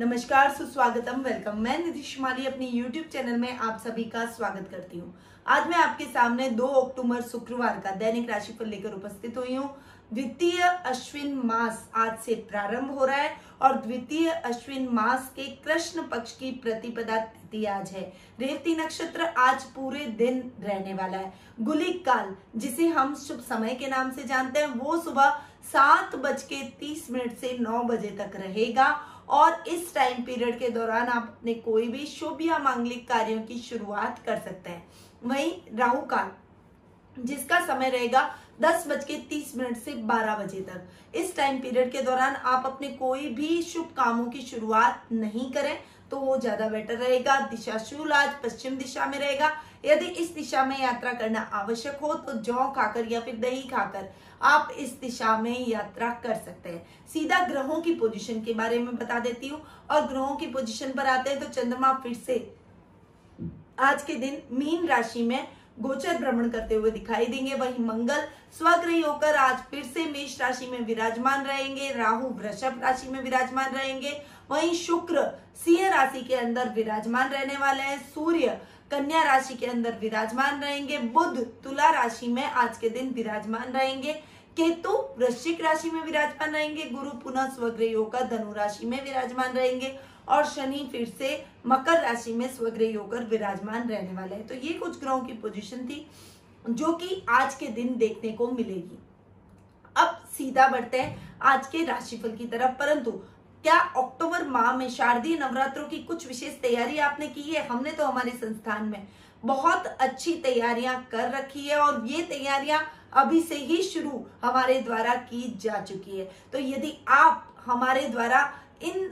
नमस्कार, सुस्वागतम वेलकम मैं निधि शुमाली अपनी यूट्यूब चैनल में आप सभी का स्वागत करती हूँ। आज मैं आपके सामने 2 अक्टूबर शुक्रवार का दैनिक राशि राशिफल लेकर उपस्थित हुई हूँ। द्वितीय अश्विन मास आज से प्रारंभ हो रहा है और द्वितीय अश्विन मास के कृष्ण पक्ष की प्रतिपदा तिथि आज है। रेवती नक्षत्र आज पूरे दिन रहने वाला है। गुलिक काल, जिसे हम शुभ समय के नाम से जानते हैं, वो सुबह सात बज के तीस मिनट से नौ बजे तक रहेगा। और इस टाइम पीरियड के दौरान आप अपने कोई भी शुभ या मांगलिक कार्यों की शुरुआत कर सकते हैं। वहीं राहु काल, जिसका समय रहेगा दस बज के तीस मिनट से बारह बजे तक। इस टाइम पीरियड के दौरान आप अपने कोई भी शुभ कामों की शुरुआत नहीं करें तो वो ज़्यादा बेटर रहेगा। दिशा शूल आज पश्चिम दिशा में रहेगा। यदि इस दिशा में यात्रा करना आवश्यक हो तो जौ खाकर या फिर दही खाकर आप इस दिशा में यात्रा कर सकते हैं। सीधा ग्रहों की पोजीशन के बारे में बता देती हूँ। और ग्रहों की पोजीशन पर आते हैं तो चंद्रमा फिर से आज के दिन मीन राशि में गोचर भ्रमण करते हुए दिखाई देंगे। वही मंगल स्वग्रही होकर आज फिर से मेष राशि में विराजमान रहेंगे। राहु वृषभ राशि में विराजमान रहेंगे। वहीं शुक्र सिंह राशि के अंदर विराजमान रहने वाले हैं। सूर्य कन्या राशि के अंदर विराजमान रहेंगे, बुध तुला राशि में आज के दिन विराजमान रहेंगे, केतु वृश्चिक राशि में विराजमान रहेंगे, गुरु पुनः स्वग्रह होकर धनु राशि में विराजमान रहेंगे और शनि फिर से मकर राशि में स्वग्रह होकर विराजमान रहने वाले हैं। तो ये कुछ ग्रहों की पोजीशन थी, जो कि आज के दिन देखने को मिलेगी। अब सीधा बढ़ते हैं आज के राशिफल की तरफ़, परंतु क्या अक्टूबर माह में शारदीय नवरात्रों की कुछ विशेष तैयारी आपने की है? हमने तो हमारे संस्थान में बहुत अच्छी तैयारियाँ कर रखी है और ये तैयारियाँ अभी से ही शुरू हमारे द्वारा की जा चुकी है। तो यदि आप हमारे द्वारा इन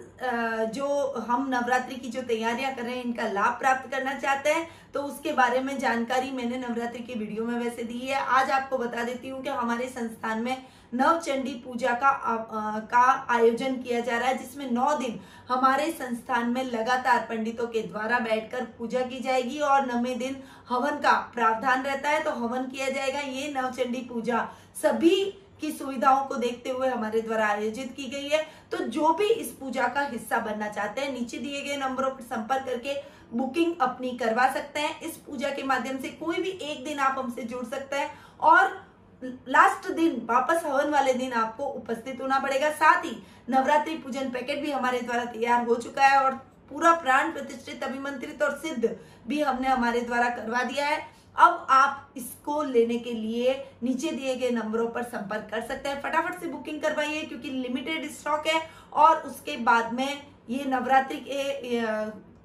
जो हम नवरात्रि की जो तैयारियाँ कर रहे हैं, इनका लाभ प्राप्त करना चाहते हैं तो उसके बारे में जानकारी मैंने नवरात्रि के वीडियो में वैसे दी है। आज आपको बता देती हूँ कि हमारे संस्थान में नवचंडी पूजा का आ, का आयोजन किया जा रहा है जिसमें नौ दिन हमारे संस्थान में लगातार पंडितों के द्वारा बैठकर पूजा की जाएगी और नवे दिन हवन का प्रावधान रहता है तो हवन किया जाएगा। ये नवचंडी पूजा सभी की सुविधाओं को देखते हुए हमारे द्वारा आयोजित की गई है। तो जो भी इस पूजा का हिस्सा बनना चाहते हैं नीचे दिए गए नंबरों पर संपर्क करके बुकिंग अपनी करवा सकते हैं। इस पूजा के माध्यम से कोई भी एक दिन आप हमसे जुड़ सकते हैं और लास्ट दिन, वापस हवन वाले दिन आपको उपस्थित होना पड़ेगा। साथ ही नवरात्रि पूजन पैकेट भी हमारे द्वारा तैयार हो चुका है और पूरा प्राण प्रतिष्ठित, अभिमंत्रित और सिद्ध भी हमने हमारे द्वारा करवा दिया है। अब आप इसको लेने के लिए नीचे दिए गए नंबरों पर संपर्क कर सकते हैं। फटाफट से बुकिंग करवाइए, क्योंकि लिमिटेड स्टॉक है और उसके बाद में ये नवरात्रि के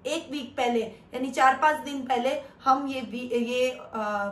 एक वीक पहले, यानी चार पाँच दिन पहले हम ये ये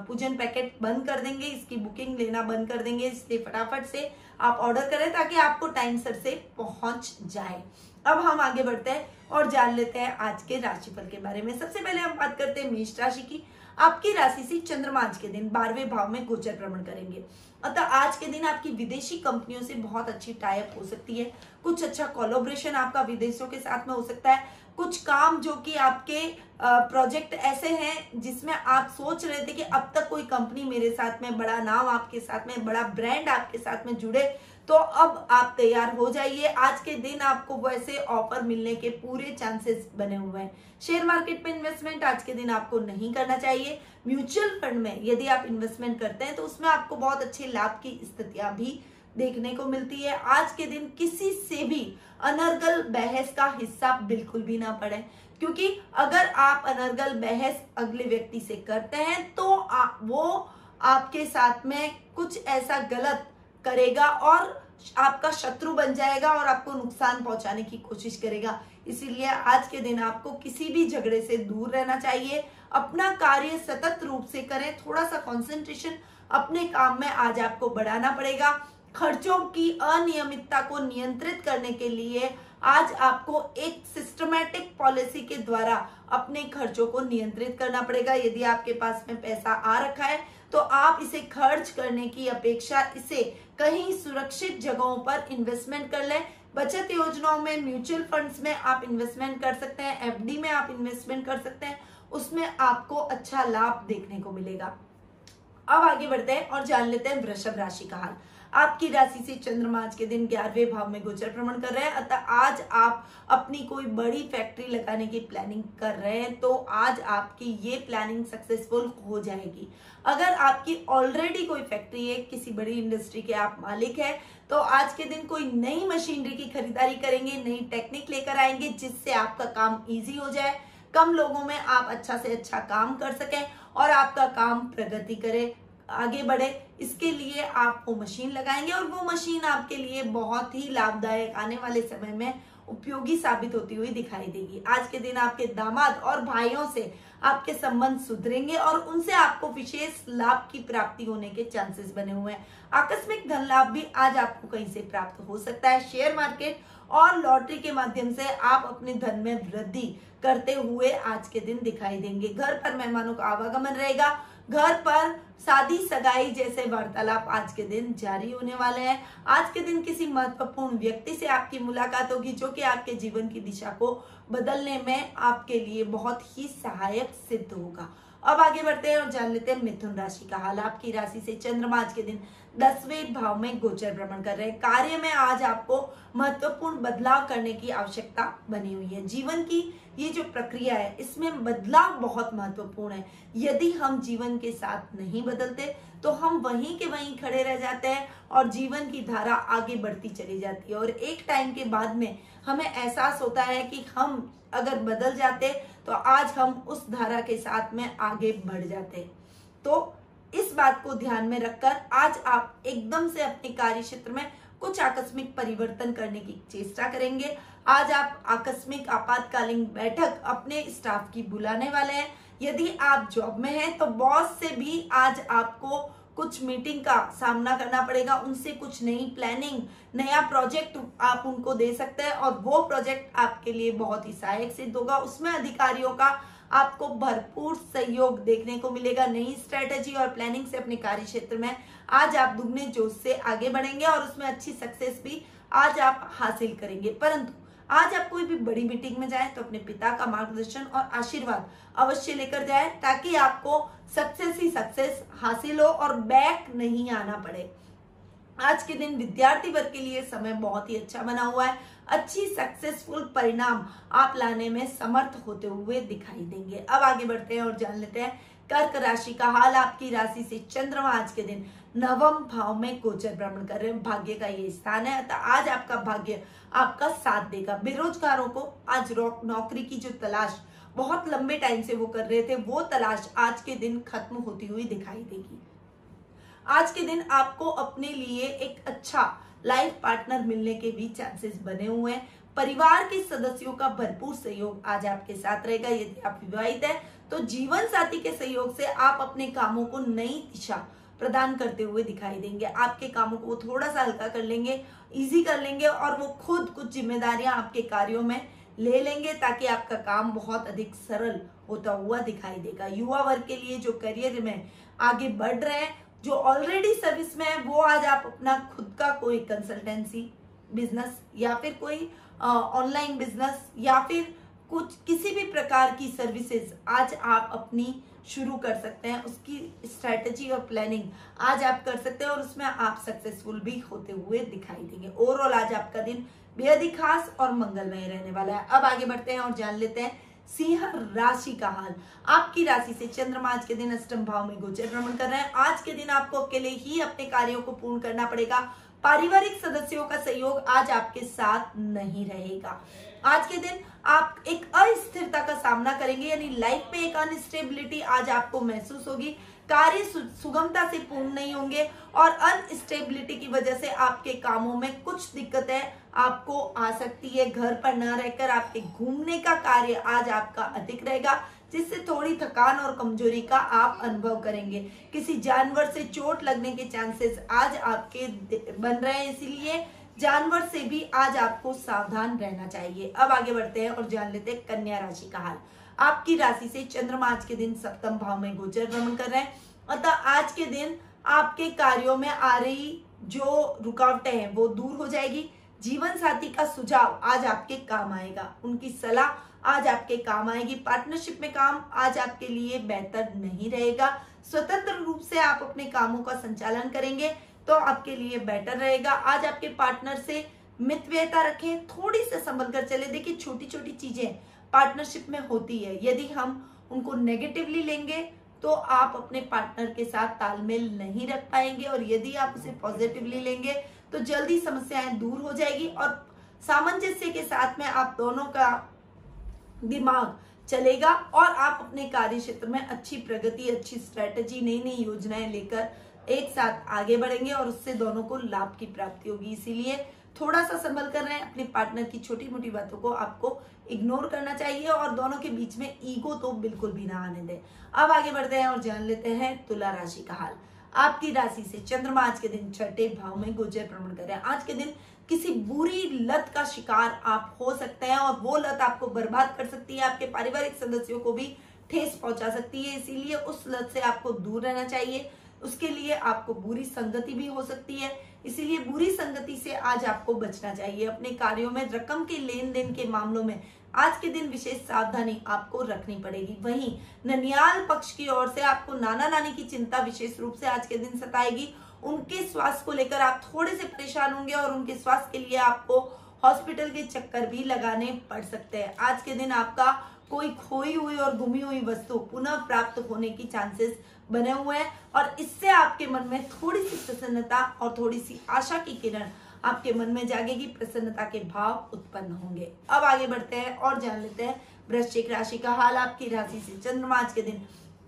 पूजन पैकेट बंद कर देंगे, इसकी बुकिंग लेना बंद कर देंगे, इसलिए फटाफट से आप ऑर्डर करें ताकि आपको टाइम सर से पहुँच जाए। अब हम आगे बढ़ते हैं और जान लेते हैं आज के राशिफल के बारे में। सबसे पहले हम बात करते हैं मेष राशि की। आपकी राशि से चंद्रमा आज के दिन बारहवें भाव में गोचर भ्रमण करेंगे। अतः आज के दिन आपकी विदेशी कंपनियों से बहुत अच्छी टाइप हो सकती है। कुछ अच्छा कोलोब्रेशन आपका विदेशों के साथ में हो सकता है। कुछ काम जो कि आपके प्रोजेक्ट ऐसे हैं जिसमें आप सोच रहे थे कि अब तक कोई कंपनी मेरे साथ में, बड़ा नाम आपके साथ में, बड़ा ब्रांड आपके साथ में जुड़े तो अब आप तैयार हो जाइए। आज के दिन आपको वैसे ऑफ़र मिलने के पूरे चांसेस बने हुए हैं। शेयर मार्केट में इन्वेस्टमेंट आज के दिन आपको नहीं करना चाहिए। म्यूचुअल फंड में यदि आप इन्वेस्टमेंट करते हैं तो उसमें आपको बहुत अच्छे लाभ की स्थितियाँ भी देखने को मिलती है। आज के दिन किसी से भी अनर्गल बहस का हिस्सा बिल्कुल भी ना पड़े। क्योंकि अगर आप अनर्गल बहस अगले व्यक्ति से करते हैं तो आ, वो आपके साथ में कुछ ऐसा गलत करेगा और आपका शत्रु बन जाएगा और आपको नुकसान पहुँचाने की कोशिश करेगा। इसीलिए आज के दिन आपको किसी भी झगड़े से दूर रहना चाहिए। अपना कार्य सतत रूप से करें। थोड़ा सा कंसंट्रेशन अपने काम में आज आपको बढ़ाना पड़ेगा। खर्चों की अनियमितता को नियंत्रित करने के लिए आज आपको एक सिस्टमैटिक पॉलिसी के द्वारा अपने खर्चों को नियंत्रित करना पड़ेगा। यदि आपके पास में पैसा आ रखा है तो आप इसे खर्च करने की अपेक्षा इसे कहीं सुरक्षित जगहों पर इन्वेस्टमेंट कर लें। बचत योजनाओं में म्यूचुअल फंड्स में आप इन्वेस्टमेंट कर सकते हैं एफडी में आप इन्वेस्टमेंट कर सकते हैं। उसमें आपको अच्छा लाभ देखने को मिलेगा। अब आगे बढ़ते हैं और जान लेते हैं वृषभ राशि का हाल। आपकी राशि से चंद्रमा आज के दिन ग्यारहवें भाव में गोचर भ्रमण कर रहे हैं। अतः आज आप अपनी कोई बड़ी फैक्ट्री लगाने की प्लानिंग कर रहे हैं तो आज आपकी ये प्लानिंग सक्सेसफुल हो जाएगी। अगर आपकी ऑलरेडी कोई फैक्ट्री है, किसी बड़ी इंडस्ट्री के आप मालिक है तो आज के दिन कोई नई मशीनरी की खरीदारी करेंगे, नई टेक्निक लेकर आएँगे, जिससे आपका काम इजी हो जाए। कम लोगों में आप अच्छा से अच्छा काम कर सकें और आपका काम प्रगति करे, आगे बढ़े। इसके लिए आप वो मशीन लगाएँगे और वो मशीन आपके लिए बहुत ही लाभदायक आने वाले समय में उपयोगी साबित होती हुई दिखाई देगी। आज के दिन आपके दामाद और भाइयों से आपके संबंध सुधरेंगे और उनसे आपको विशेष लाभ की प्राप्ति होने के चांसेस बने हुए हैं। आकस्मिक धन लाभ भी आज आपको कहीं से प्राप्त हो सकता है। शेयर मार्केट और लॉटरी के माध्यम से आप अपने धन में वृद्धि करते हुए आज के दिन दिखाई देंगे। घर पर मेहमानों का आवागमन रहेगा घर पर शादी सगाई जैसे वार्तालाप आज के दिन जारी होने वाले हैं। आज के दिन किसी महत्वपूर्ण व्यक्ति से आपकी मुलाकात होगी, जो कि आपके जीवन की दिशा को बदलने में आपके लिए बहुत ही सहायक सिद्ध होगा। अब आगे बढ़ते हैं और जान लेते हैं मिथुन राशि का हाल। आपकी राशि से चंद्रमा आज के दिन दसवें भाव में गोचर भ्रमण कर रहे हैं। कार्य में आज आपको महत्वपूर्ण बदलाव करने की आवश्यकता बनी हुई है। जीवन की ये जो प्रक्रिया है, इसमें बदलाव बहुत महत्वपूर्ण है। यदि हम जीवन के साथ नहीं बदलते तो हम वहीं के वहीं खड़े रह जाते हैं और जीवन की धारा आगे बढ़ती चली जाती है। और एक टाइम के बाद में हमें एहसास होता है कि हम अगर बदल जाते तो आज हम उस धारा के साथ में आगे बढ़ जाते तो इस बात को ध्यान में रखकर आज आप एकदम से अपने कार्य क्षेत्र में कुछ आकस्मिक परिवर्तन करने की चेष्टा करेंगे। आज आप आकस्मिक आपातकालीन बैठक अपने स्टाफ की बुलाने वाले हैं। यदि आप जॉब में हैं तो बॉस से भी आज आपको कुछ मीटिंग का सामना करना पड़ेगा, उनसे कुछ नई प्लानिंग नया प्रोजेक्ट आप उनको दे सकते हैं और वो प्रोजेक्ट आपके लिए बहुत ही सहायक सिद्ध होगा। उसमें अधिकारियों का आपको भरपूर सहयोग देखने को मिलेगा, नई स्ट्रेटेजी और प्लानिंग से अपने कार्य क्षेत्र में। आज आप दुगने जोश से आगे बढ़ेंगे और उसमें अच्छी सक्सेस भी आज आप हासिल करेंगे। परंतु आज आप भी बड़ी मीटिंग में जाए तो अपने पिता का मार्गदर्शन और आशीर्वाद अवश्य लेकर जाए, ताकि आपको सक्सेस ही सक्सेस हासिल हो और बैक नहीं आना पड़े। आज के दिन विद्यार्थी वर्ग के लिए समय बहुत ही अच्छा बना हुआ है। अच्छी सक्सेसफुल परिणाम आप लाने में समर्थ होते हुए दिखाई देंगे। अब आगे बढ़ते हैं और जान लेते हैं, कर्क राशि का हाल। आपकी राशि से चंद्रमा आज के दिन नवम भाव में गोचर भ्रमण कर रहे हैं। भाग्य का ये स्थान है। अतः आज आपका भाग्य आपका साथ देगा। बेरोजगारों को आज नौकरी की जो तलाश बहुत लंबे टाइम से वो कर रहे थे, वो तलाश आज के दिन खत्म होती हुई दिखाई देगी। आज के दिन आपको अपने लिए एक अच्छा लाइफ पार्टनर मिलने के भी चांसेस बने हुए हैं। परिवार के सदस्यों का भरपूर सहयोग आज आपके साथ रहेगा। यदि आप विवाहित है तो जीवन साथी के सहयोग से आप अपने कामों को नई दिशा प्रदान करते हुए दिखाई देंगे। आपके कामों को वो थोड़ा सा हल्का कर लेंगे इजी कर लेंगे और वो खुद कुछ जिम्मेदारियाँ आपके कार्यों में ले लेंगे ताकि आपका काम बहुत अधिक सरल होता हुआ दिखाई देगा। युवा वर्ग के लिए जो करियर में आगे बढ़ रहे हैं, जो ऑलरेडी सर्विस में है, वो आज आप अपना खुद का कोई कंसल्टेंसी बिज़नेस या फिर कोई ऑनलाइन बिज़नेस या फिर कुछ किसी भी प्रकार की सर्विसेज़ आज आप अपनी शुरू कर सकते हैं उसकी स्ट्रेटजी और प्लानिंग आज आप कर सकते हैं और उसमें आप सक्सेसफुल भी होते हुए दिखाई देंगे। ओवरऑल आज आपका दिन बेहद ही खास और मंगलमय रहने वाला है। अब आगे बढ़ते हैं और जान लेते हैं सिंह राशि का हाल। आपकी राशि से चंद्रमा आज के दिन अष्टम भाव में गोचर भ्रमण कर रहे हैं। आज के दिन आपको अकेले ही अपने कार्यों को पूर्ण करना पड़ेगा। पारिवारिक सदस्यों का सहयोग आज आपके साथ नहीं रहेगा। आज के दिन आप एक अस्थिरता का सामना करेंगे, यानी लाइफ में एक अनस्टेबिलिटी आज आपको महसूस होगी। कार्य सुगमता से पूर्ण नहीं होंगे और अनस्टेबिलिटी की वजह से आपके कामों में कुछ दिक्कतें आपको आ सकती है। घर पर ना रहकर आपके घूमने का कार्य आज आपका अधिक रहेगा। जिससे थोड़ी थकान और कमज़ोरी का आप अनुभव करेंगे। किसी जानवर से चोट लगने के चांसेस आज आपके बन रहे हैं, इसीलिए जानवर से भी आज आपको सावधान रहना चाहिए। अब आगे बढ़ते हैं और जान लेते हैं कन्या राशि का हाल। आपकी राशि से चंद्रमा आज के दिन सप्तम भाव में गोचर भ्रमण कर रहे हैं। अतः आज के दिन आपके कार्यों में आ रही जो रुकावटें हैं, वो दूर हो जाएगी। जीवन साथी का सुझाव आज आपके काम आएगा। उनकी सलाह आज आपके काम आएगी। पार्टनरशिप में काम आज आपके लिए बेहतर नहीं रहेगा। स्वतंत्र रूप से आप अपने कामों का संचालन करेंगे तो आपके लिए बेटर रहेगा। आज आपके पार्टनर से मितव्ययता रखें, थोड़ी से संभल कर चले। देखिए छोटी छोटी चीज़ें पार्टनरशिप में होती है। यदि हम उनको नेगेटिवली लेंगे तो आप अपने पार्टनर के साथ तालमेल नहीं रख पाएँगे और यदि आप उसे पॉजिटिवली लेंगे तो जल्दी समस्याएँ दूर हो जाएगी और सामंजस्य के साथ में आप दोनों का दिमाग चलेगा और आप अपने कार्य क्षेत्र में अच्छी प्रगति, अच्छी स्ट्रेटजी नई नई योजनाएँ लेकर एक साथ आगे बढ़ेंगे और उससे दोनों को लाभ की प्राप्ति होगी। इसीलिए थोड़ा सा संभल कर रहे हैं अपने पार्टनर की छोटी मोटी बातों को आपको इग्नोर करना चाहिए और दोनों के बीच में ईगो तो बिल्कुल भी ना आने दें। अब आगे बढ़ते हैं और जान लेते हैं तुला राशि का हाल। आपकी राशि से चंद्रमा आज के दिन छठे भाव में गोचर भ्रमण कर आज के दिन किसी बुरी लत का शिकार आप हो सकते हैं और वो लत आपको बर्बाद कर सकती है, आपके पारिवारिक सदस्यों को भी ठेस पहुँचा सकती है। इसीलिए उस लत से आपको दूर रहना चाहिए। उसके लिए आपको बुरी संगति भी हो सकती है। इसीलिए बुरी संगति से आज आपको बचना चाहिए। अपने कार्यों में, रकम के लेन देन के मामलों में आज के दिन विशेष सावधानी आपको रखनी पड़ेगी। वहीं ननियाल पक्ष की ओर से आपको नाना नानी की चिंता विशेष रूप से आज के दिन सताएगी उनके स्वास्थ्य को लेकर आप थोड़े से परेशान होंगे और उनके स्वास्थ्य के लिए आपको हॉस्पिटल के चक्कर भी लगाने पड़ सकते हैं। आज के दिन आपका कोई खोई हुई और गुमी हुई वस्तु पुनः प्राप्त होने की चांसेस बने हुए हैं और इससे आपके मन में थोड़ी सी प्रसन्नता और थोड़ी सी आशा की किरण आपके मन में जागेगी, प्रसन्नता के भाव उत्पन्न होंगे। अब आगे बढ़ते हैं और जान लेते हैं वृश्चिक राशि का हाल। आपकी राशि से चंद्रमा आज के दिन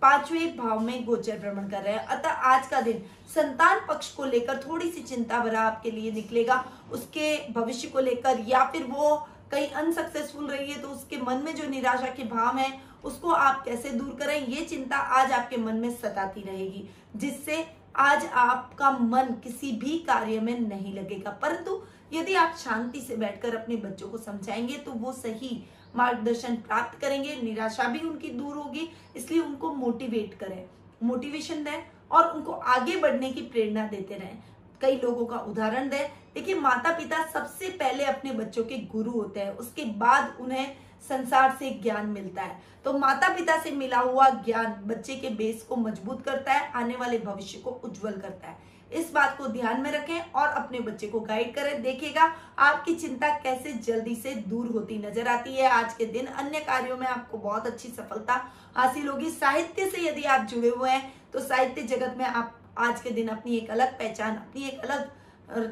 पाँचवें भाव में गोचर भ्रमण कर रहे हैं। अतः आज का दिन संतान पक्ष को लेकर थोड़ी सी चिंता भरा आपके लिए निकलेगा। उसके भविष्य को लेकर या फिर वो कहीं अनसक्सेसफुल रही है तो उसके मन में जो निराशा के भाव है, उसको आप कैसे दूर करें, ये चिंता आज आपके मन में सताती रहेगी, जिससे आज आपका मन किसी भी कार्य में नहीं लगेगा। परंतु यदि आप शांति से बैठकर अपने बच्चों को समझाएँगे तो वो सही मार्गदर्शन प्राप्त करेंगे, निराशा भी उनकी दूर होगी, इसलिए उनको मोटिवेट करें। मोटिवेशन दें और उनको आगे बढ़ने की प्रेरणा देते रहें। कई लोगों का उदाहरण दें। देखिए माता पिता सबसे पहले अपने बच्चों के गुरु होते हैं। उसके बाद उन्हें संसार से ज्ञान मिलता है। तो माता पिता से मिला हुआ ज्ञान बच्चे के बेस को मज़बूत करता है, आने वाले भविष्य को उज्जवल करता है। इस बात को ध्यान में रखें और अपने बच्चे को गाइड करें। देखेगा आपकी चिंता कैसे जल्दी से दूर होती नज़र आती है। आज के दिन अन्य कार्यों में आपको बहुत अच्छी सफलता हासिल होगी। साहित्य से यदि आप जुड़े हुए हैं तो साहित्य जगत में आप आज के दिन अपनी एक अलग पहचान, अपनी एक अलग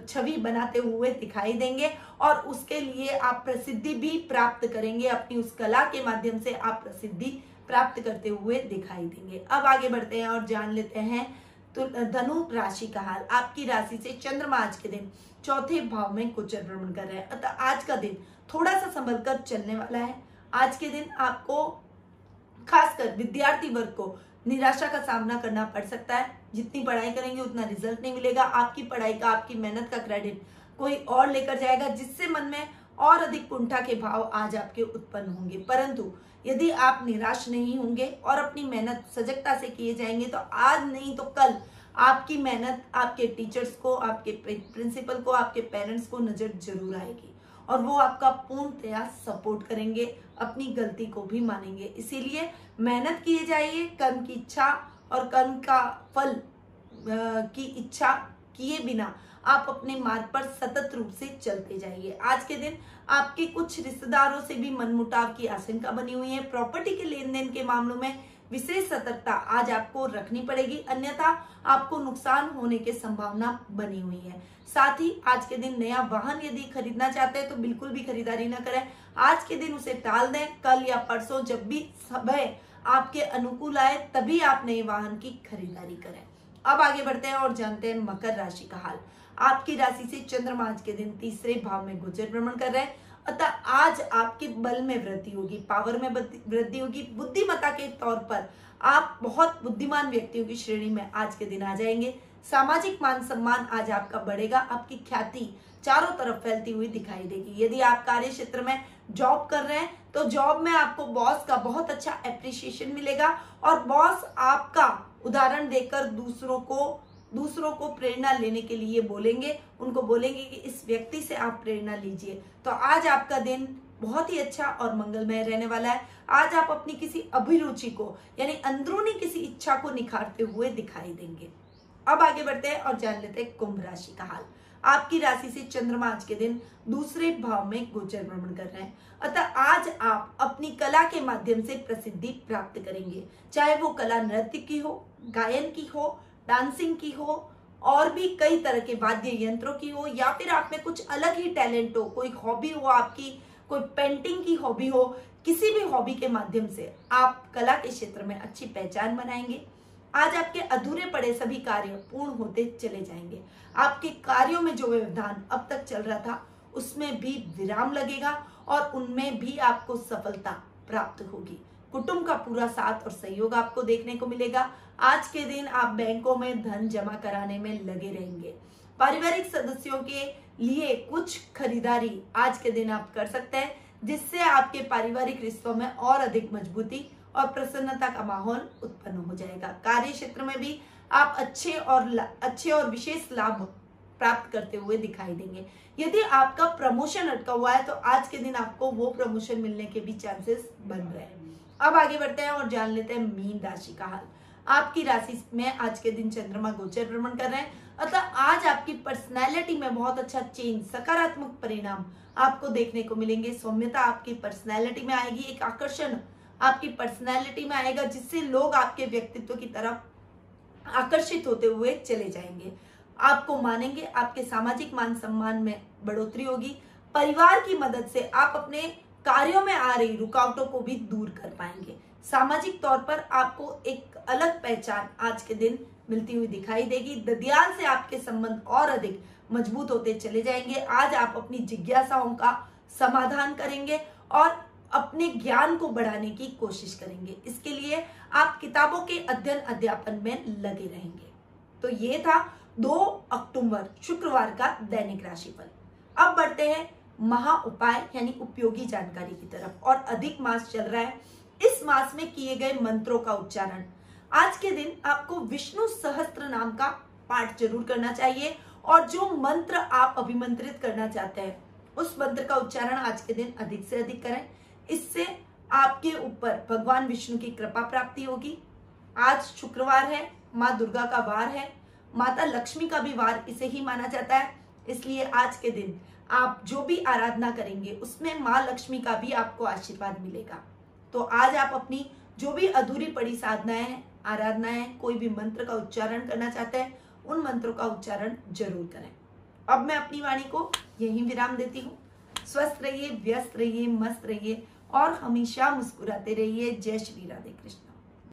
छवि बनाते हुए दिखाई देंगे और उसके लिए आप प्रसिद्धि भी प्राप्त करेंगे। अपनी उस कला के माध्यम से आप प्रसिद्धि प्राप्त करते हुए दिखाई देंगे। अब आगे बढ़ते हैं और जान लेते हैं तो धनु राशि का हाल, आपकी राशि से चंद्रमा आज के दिन चौथे भाव में गोचर भ्रमण कर रहे हैं। अतः आज का दिन थोड़ा सा संभल कर चलने वाला है। आज के दिन आपको, खासकर विद्यार्थी वर्ग को निराशा का सामना करना पड़ सकता है। जितनी पढ़ाई करेंगे उतना रिज़ल्ट नहीं मिलेगा। आपकी पढ़ाई का, आपकी मेहनत का क्रेडिट कोई और लेकर जाएगा, जिससे मन में और अधिक कुंठा के भाव आज आपके उत्पन्न होंगे। परंतु यदि आप निराश नहीं होंगे और अपनी मेहनत सजगता से किए जाएँगे तो आज नहीं तो कल। आपकी मेहनत आपके टीचर्स को, आपके प्रिंसिपल को, आपके पेरेंट्स को नज़र ज़रूर आएगी और वो आपका पूर्णतया सपोर्ट करेंगे, अपनी गलती को भी मानेंगे। इसीलिए मेहनत किए जाइए, कर्म की इच्छा और कर्म का फल की इच्छा किए बिना। आप अपने मार्ग पर सतत रूप से चलते जाइए। आज के दिन आपके कुछ रिश्तेदारों से भी मनमुटाव की आशंका बनी हुई है। प्रॉपर्टी के लेन देन के मामलों में विशेष सतर्कता आज आपको रखनी पड़ेगी। अन्यथा आपको नुकसान होने की संभावना बनी हुई है। साथ ही आज के दिन नया वाहन यदि खरीदना चाहते हैं तो बिल्कुल भी खरीदारी ना करें। आज के दिन उसे टाल दें। कल या परसों जब भी समय आपके अनुकूल आए, तभी आप नए वाहन की खरीदारी करें। अब आगे बढ़ते हैं और जानते हैं मकर राशि का हाल। आपकी राशि से चंद्रमा आज के दिन तीसरे भाव में गुजर भ्रमण कर रहे हैं। अतः आज आपके बल में वृद्धि होगी पावर में वृद्धि होगी। बुद्धिमता के तौर पर आप बहुत बुद्धिमान व्यक्तियों की श्रेणी में आज के दिन आ जाएँगे। सामाजिक मान सम्मान आज आपका बढ़ेगा। आपकी ख्याति चारों तरफ़ फैलती हुई दिखाई देगी। यदि आप कार्य क्षेत्र में जॉब कर रहे हैं तो जॉब में आपको बॉस का बहुत अच्छा एप्रिसिएशन मिलेगा और बॉस आपका उदाहरण देकर दूसरों को दूसरों को प्रेरणा लेने के लिए बोलेंगे, उनको बोलेंगे कि इस व्यक्ति से आप प्रेरणा लीजिए। तो आज आपका दिन बहुत ही अच्छा और मंगलमय रहने वाला है। आज आप अपनी किसी अभिरुचि को, यानी अंदरूनी किसी इच्छा को निखारते हुए दिखाई देंगे। अब आगे बढ़ते हैं और जान लेते हैं कुंभ राशि का हाल। आपकी राशि से चंद्रमा आज के दिन दूसरे भाव में गोचर भ्रमण कर रहे हैं। अतः आज आप अपनी कला के माध्यम से प्रसिद्धि प्राप्त करेंगे। चाहे वो कला नृत्य की हो, गायन की हो डांसिंग की हो, और भी कई तरह के वाद्य यंत्रों की हो, या फिर आप में कुछ अलग ही टैलेंट हो, कोई हॉबी हो आपकी, कोई पेंटिंग की हॉबी हो, किसी भी हॉबी के माध्यम से आप कला के क्षेत्र में अच्छी पहचान बनाएँगे। आज आपके अधूरे पड़े सभी कार्य पूर्ण होते चले जाएँगे। आपके कार्यों में जो व्यवधान अब तक चल रहा था, उसमें भी विराम लगेगा, और उनमें भी आपको सफलता प्राप्त होगी। कुटुंब का पूरा साथ और सहयोग आपको देखने को मिलेगा। आज के दिन आप बैंकों में धन जमा कराने में लगे रहेंगे। पारिवारिक सदस्यों के लिए कुछ खरीदारी आज के दिन आप कर सकते हैं, जिससे आपके पारिवारिक रिश्तों में और अधिक मजबूती और प्रसन्नता का माहौल उत्पन्न हो जाएगा। कार्य क्षेत्र में भी आप अच्छे और अच्छे और विशेष लाभ प्राप्त करते हुए दिखाई देंगे। यदि आपका प्रमोशन अटका हुआ है तो आज के दिन आपको वो प्रमोशन मिलने के भी चांसेस बन रहे हैं। अब आगे बढ़ते हैं और जान लेते हैं मीन राशि का हाल। आपकी राशि में आज के दिन चंद्रमा गोचर भ्रमण कर रहे हैं। अतः आज आपकी पर्सनैलिटी में बहुत अच्छा चेंज सकारात्मक परिणाम आपको देखने को मिलेंगे। सौम्यता आपकी पर्सनैलिटी में आएगी, एक आकर्षण आपकी पर्सनैलिटी में आएगा, जिससे लोग आपके व्यक्तित्व की तरफ़ आकर्षित होते हुए चले जाएँगे। आपको मानेंगे, आपके सामाजिक मान सम्मान में बढ़ोतरी होगी। परिवार की मदद से आप अपने कार्यों में आ रही रुकावटों को भी दूर कर पाएँगे। सामाजिक तौर पर आपको एक अलग पहचान आज के दिन मिलती हुई दिखाई देगी। ददियाल से आपके संबंध और अधिक मज़बूत होते चले जाएँगे। आज आप अपनी जिज्ञासाओं का समाधान करेंगे और अपने ज्ञान को बढ़ाने की कोशिश करेंगे। इसके लिए आप किताबों के अध्ययन अध्यापन में लगे रहेंगे। तो ये था दो अक्टूबर, शुक्रवार का दैनिक राशिफल। अब बढ़ते हैं महा उपाय, यानी उपयोगी जानकारी की तरफ़। और अधिक मास चल रहा है इस मास में किए गए मंत्रों का उच्चारण। आज के दिन आपको विष्णु सहस्त्र नाम का पाठ ज़रूर करना चाहिए और जो मंत्र आप अभिमंत्रित करना चाहते हैं, उस मंत्र का उच्चारण आज के दिन अधिक से अधिक करें। इससे आपके ऊपर भगवान विष्णु की कृपा प्राप्ति होगी। आज शुक्रवार है, माँ दुर्गा का वार है, माता लक्ष्मी का भी वार इसे ही माना जाता है। इसलिए आज के दिन आप जो भी आराधना करेंगे, उसमें माँ लक्ष्मी का भी आपको आशीर्वाद मिलेगा। तो आज आप अपनी जो भी अधूरी पड़ी साधनाएँ, आराधनाएँ, कोई भी मंत्र का उच्चारण करना चाहते हैं, उन मंत्रों का उच्चारण ज़रूर करें। अब मैं अपनी वाणी को यही विराम देती हूँ। स्वस्थ रहिए, व्यस्त रहिए, मस्त रहिए और हमेशा मुस्कुराते रहिए। जय श्री राधे कृष्ण।